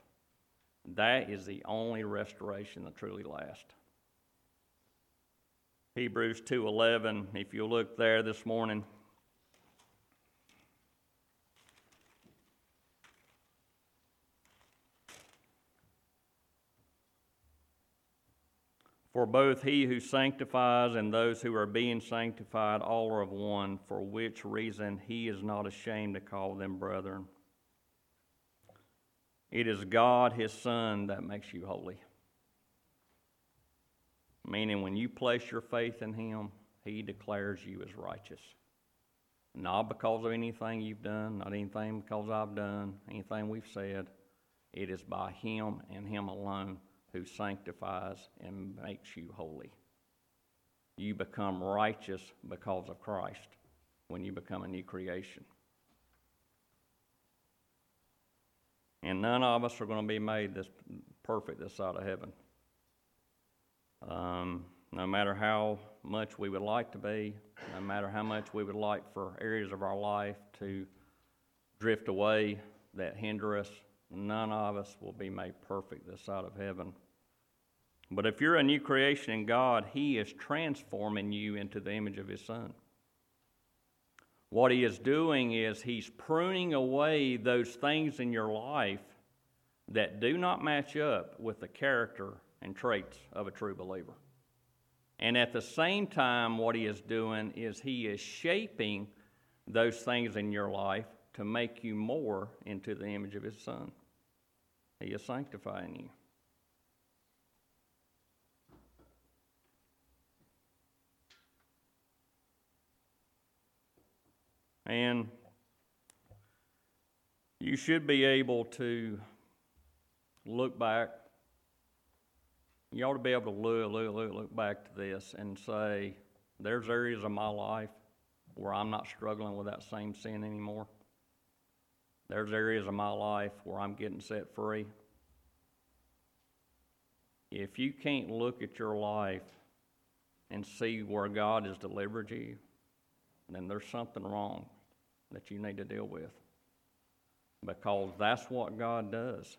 That is the only restoration that truly lasts. Hebrews 2:11, if you look there this morning. For both he who sanctifies and those who are being sanctified all are of one, for which reason he is not ashamed to call them brethren. It is God, his Son, that makes you holy. Meaning, when you place your faith in him, he declares you as righteous. Not because of anything you've done, not anything because I've done, anything we've said. It is by him and him alone who sanctifies and makes you holy. You become righteous because of Christ when you become a new creation. And none of us are going to be made this perfect this side of heaven. Um, no matter how much we would like to be, no matter how much we would like for areas of our life to drift away that hinder us, none of us will be made perfect this side of heaven. But if you're a new creation in God, He is transforming you into the image of His Son. What He is doing is He's pruning away those things in your life that do not match up with the character and traits of a true believer. And at the same time, what He is doing is He is shaping those things in your life to make you more into the image of His Son. He is sanctifying you. And you should be able to look back. You ought to be able to look, look, look, back to this and say, there's areas of my life where I'm not struggling with that same sin anymore. There's areas of my life where I'm getting set free. If you can't look at your life and see where God has delivered you, then there's something wrong that you need to deal with. Because that's what God does.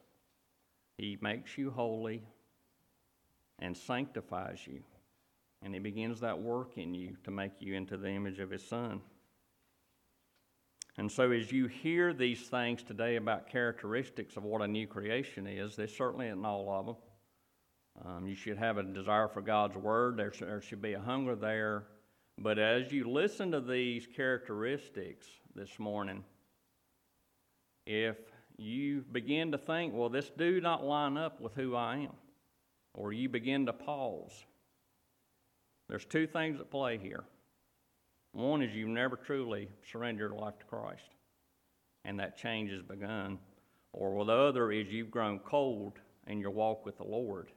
He makes you holy and sanctifies you. And He begins that work in you to make you into the image of His Son. And so, as you hear these things today about characteristics of what a new creation is, there certainly isn't all of them. Um, you should have a desire for God's Word, there, there should be a hunger there. But as you listen to these characteristics this morning, if you begin to think, well, this do not line up with who I am, or you begin to pause, there's two things at play here. One is you've never truly surrendered your life to Christ, and that change has begun. Or well, the other is you've grown cold in your walk with the Lord,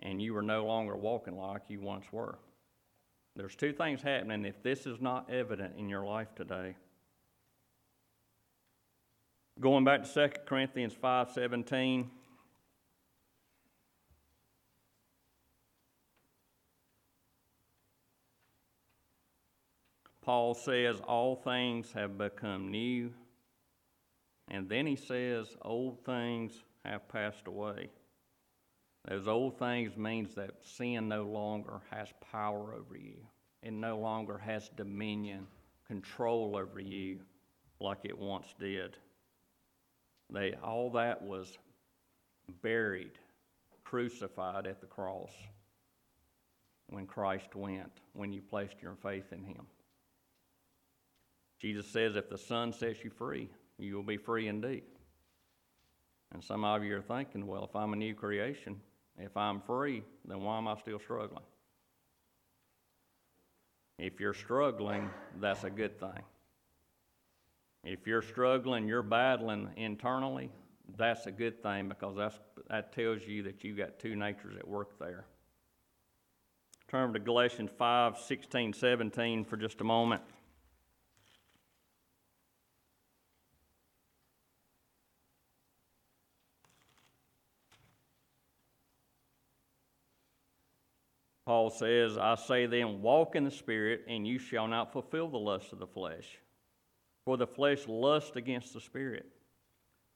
and you are no longer walking like you once were. There's two things happening if this is not evident in your life today. Going back to 2 Corinthians 5:17 Paul says all things have become new and then he says old things have passed away. Those old things means that sin no longer has power over you. It no longer has dominion, control over you like it once did. They, all that was buried, crucified at the cross when Christ went, when you placed your faith in Him. Jesus says, if the Son sets you free, you will be free indeed. And some of you are thinking, well, if I'm a new creation, if I'm free, then why am I still struggling? If you're struggling, that's a good thing. If you're struggling, you're battling internally, that's a good thing because that's, that tells you that you've got two natures at work there. Turn to Galatians 5 16, 17 for just a moment. Paul says, I say then, walk in the Spirit, and you shall not fulfill the lust of the flesh. For the flesh lusts against the Spirit,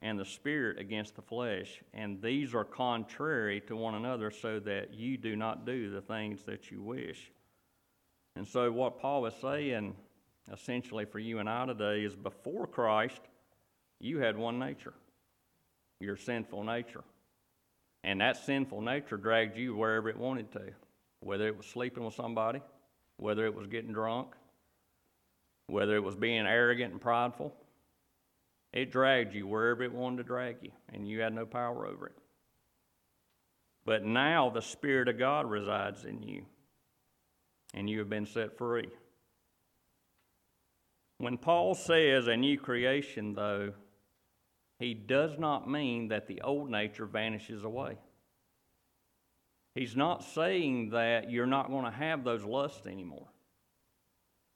and the Spirit against the flesh, and these are contrary to one another, so that you do not do the things that you wish. And so, what Paul is saying essentially for you and I today is before Christ, you had one nature your sinful nature. And that sinful nature dragged you wherever it wanted to, whether it was sleeping with somebody, whether it was getting drunk, whether it was being arrogant and prideful. It dragged you wherever it wanted to drag you, and you had no power over it. But now the Spirit of God resides in you, and you have been set free. When Paul says a new creation, though, he does not mean that the old nature vanishes away. He's not saying that you're not going to have those lusts anymore.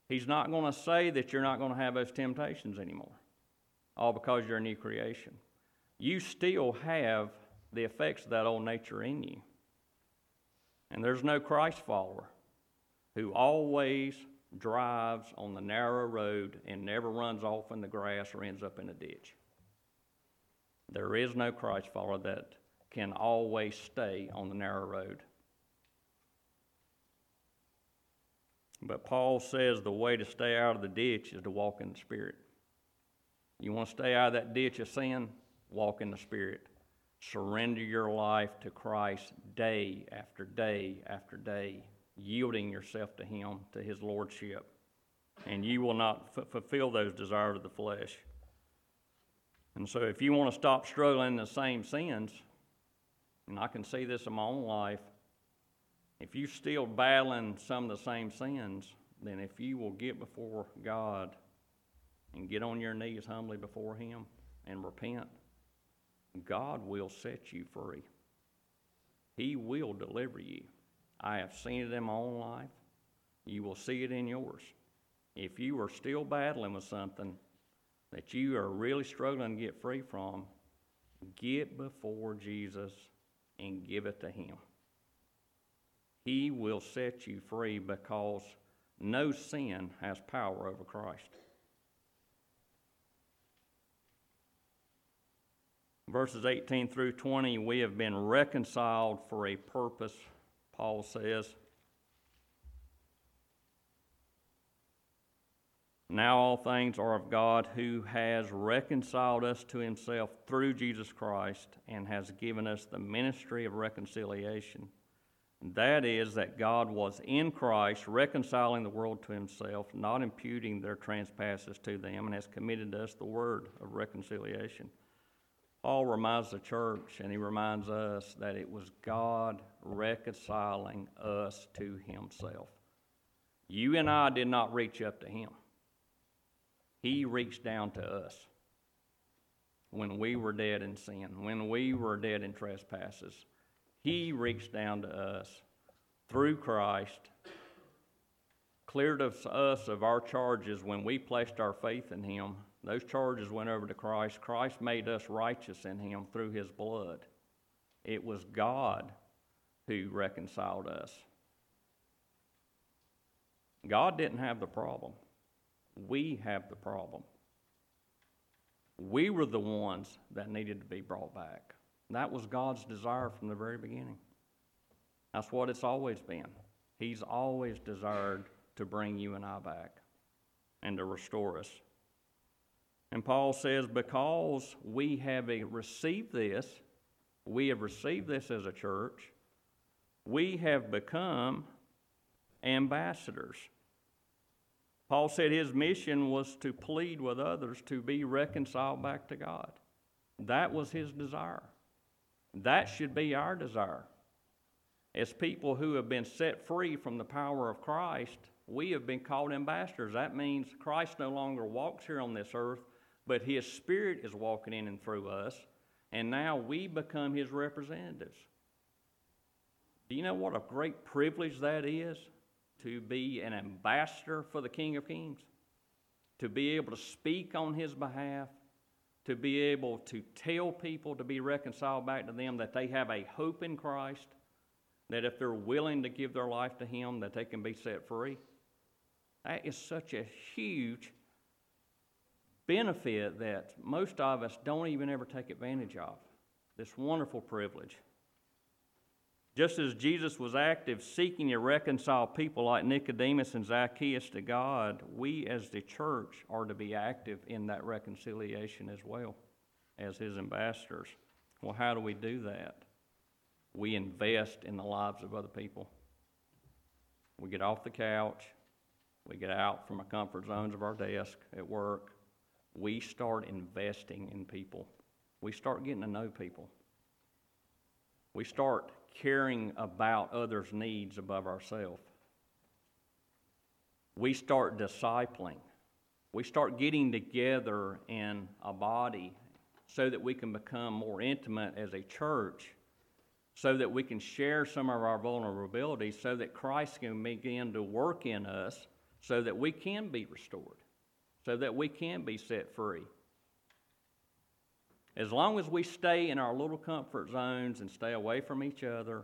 He's not going to say that you're not going to have those temptations anymore, all because you're a new creation. You still have the effects of that old nature in you. And there's no Christ follower who always drives on the narrow road and never runs off in the grass or ends up in a ditch. There is no Christ follower that can always stay on the narrow road. But Paul says the way to stay out of the ditch is to walk in the Spirit. You want to stay out of that ditch of sin? Walk in the Spirit. Surrender your life to Christ day after day after day, yielding yourself to Him, to His Lordship. And you will not f- fulfill those desires of the flesh. And so, if you want to stop struggling in the same sins, and I can see this in my own life, if you're still battling some of the same sins, then if you will get before God and get on your knees humbly before Him and repent, God will set you free. He will deliver you. I have seen it in my own life. You will see it in yours. If you are still battling with something, that you are really struggling to get free from, get before Jesus and give it to Him. He will set you free because no sin has power over Christ. Verses 18 through 20, we have been reconciled for a purpose, Paul says. Now all things are of God who has reconciled us to himself through Jesus Christ and has given us the ministry of reconciliation. That is, that God was in Christ reconciling the world to himself, not imputing their trespasses to them, and has committed to us the word of reconciliation. Paul reminds the church and he reminds us that it was God reconciling us to himself. You and I did not reach up to him. He reached down to us when we were dead in sin, when we were dead in trespasses. He reached down to us through Christ, cleared us of our charges when we placed our faith in Him. Those charges went over to Christ. Christ made us righteous in Him through His blood. It was God who reconciled us. God didn't have the problem. We have the problem. We were the ones that needed to be brought back. That was God's desire from the very beginning. That's what it's always been. He's always desired to bring you and I back and to restore us. And Paul says, because we have received this, we have received this as a church, we have become ambassadors. Paul said his mission was to plead with others to be reconciled back to God. That was his desire. That should be our desire. As people who have been set free from the power of Christ, we have been called ambassadors. That means Christ no longer walks here on this earth, but his spirit is walking in and through us, and now we become his representatives. Do you know what a great privilege that is? To be an ambassador for the King of Kings, to be able to speak on his behalf, to be able to tell people to be reconciled back to them that they have a hope in Christ, that if they're willing to give their life to him, that they can be set free. That is such a huge benefit that most of us don't even ever take advantage of. This wonderful privilege. Just as Jesus was active seeking to reconcile people like Nicodemus and Zacchaeus to God, we as the church are to be active in that reconciliation as well as his ambassadors. Well, how do we do that? We invest in the lives of other people. We get off the couch, we get out from the comfort zones of our desk at work. We start investing in people. We start getting to know people. We start caring about others' needs above ourselves. We start discipling. We start getting together in a body so that we can become more intimate as a church, so that we can share some of our vulnerabilities, so that Christ can begin to work in us, so that we can be restored, so that we can be set free. As long as we stay in our little comfort zones and stay away from each other,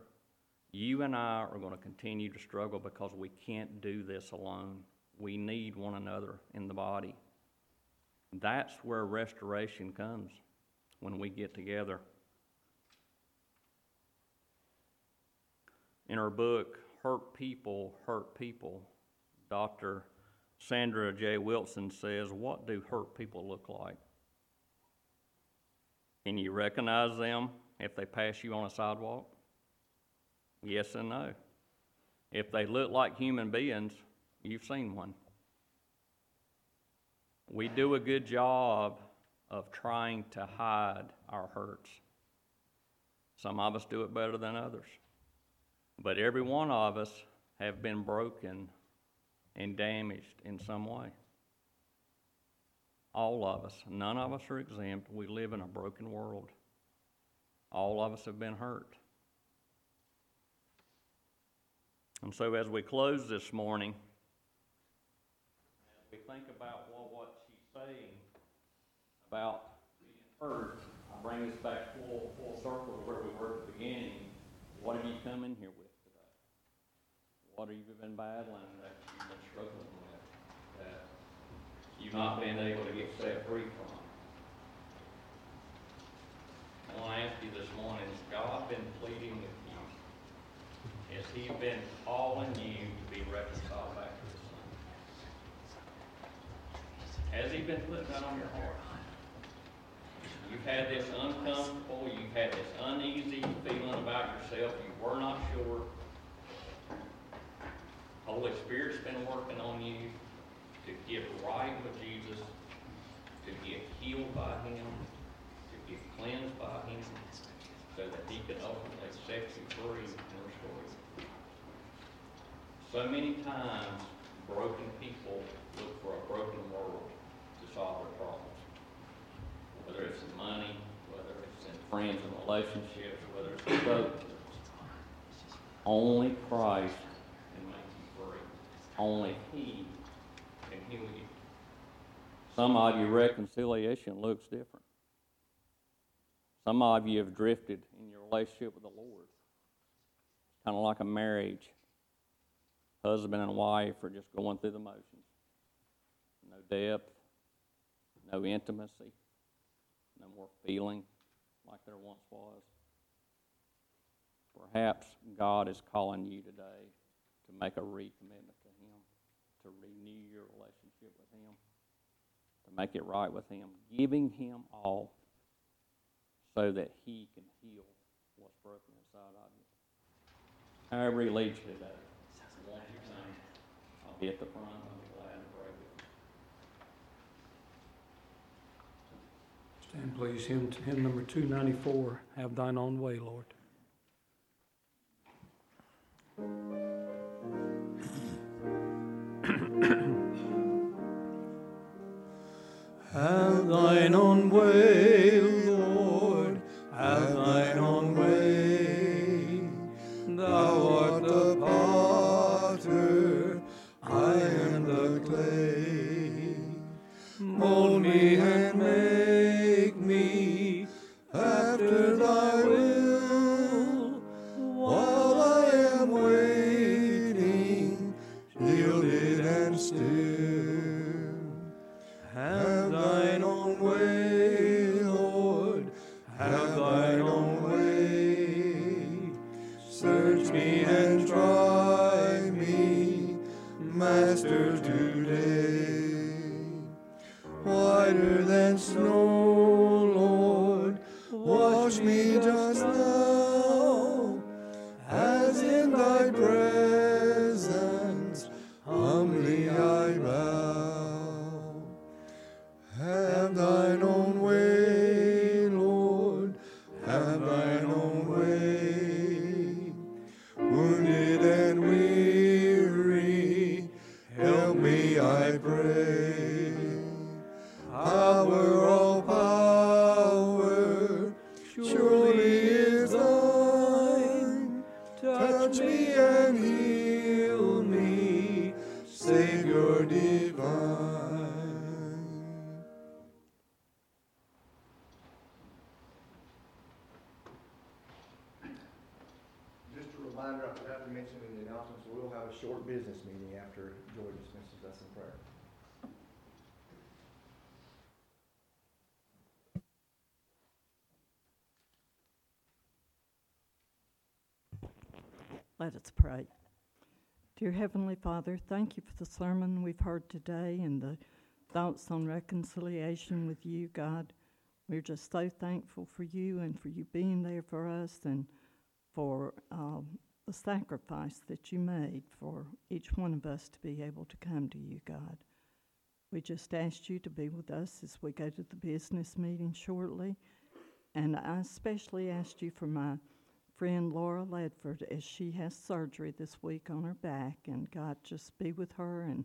you and I are going to continue to struggle because we can't do this alone. We need one another in the body. That's where restoration comes when we get together. In her book, Hurt People, Hurt People, Dr. Sandra J. Wilson says, What do hurt people look like? Can you recognize them if they pass you on a sidewalk? Yes and no. If they look like human beings, you've seen one. We do a good job of trying to hide our hurts. Some of us do it better than others. But every one of us have been broken and damaged in some way. All of us, none of us are exempt. We live in a broken world. All of us have been hurt. And so, as we close this morning, we think about what, she's saying about being hurt, I bring this back full, full circle to where we were at the beginning. What have you come in here with today? What have you been battling that you've been struggling with you've not been able to get set free from? I want to ask you this morning, has God been pleading with you? Has He been calling you to be reconciled back to His Son? Has He been putting that on your heart? You've had this uncomfortable, you've had this uneasy feeling about yourself, you were not sure. Holy Spirit's been working on you to get right with Jesus, to get healed by Him, to get cleansed by Him, so that He can ultimately set you free and restore you. So many times, broken people look for a broken world to solve their problems whether it's in money, whether it's in friends and relationships, whether it's in both. Only Christ can make you free. Only He Some of you, reconciliation looks different. Some of you have drifted in your relationship with the Lord. It's kind of like a marriage. Husband and wife are just going through the motions. No depth, no intimacy no more feeling like there once was. Perhaps God is calling you today to make a recommitment to Him, to renew your relationship with Him, to make it right with Him, giving Him all so that He can heal what's broken inside of you. However He leads you today? I'll be at the front. I'll be glad to with you. Stand please, hymn, hymn number 294, Have Thine Own Way, Lord. *clears throat* Have thine own way, Lord, have thine have thine own pray. Dear Heavenly Father, thank you for the sermon we've heard today and the thoughts on reconciliation with you, God. We're just so thankful for you and for you being there for us and for um, the sacrifice that you made for each one of us to be able to come to you, God. We just asked you to be with us as we go to the business meeting shortly. And I especially asked you for my friend Laura Ledford as she has surgery this week on her back. And God, just be with her and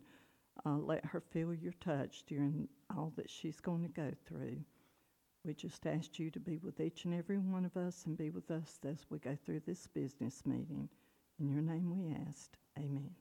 uh, let her feel your touch during all that she's going to go through. We just asked you to be with each and every one of us and be with us as we go through this business meeting. In your name we asked. Amen.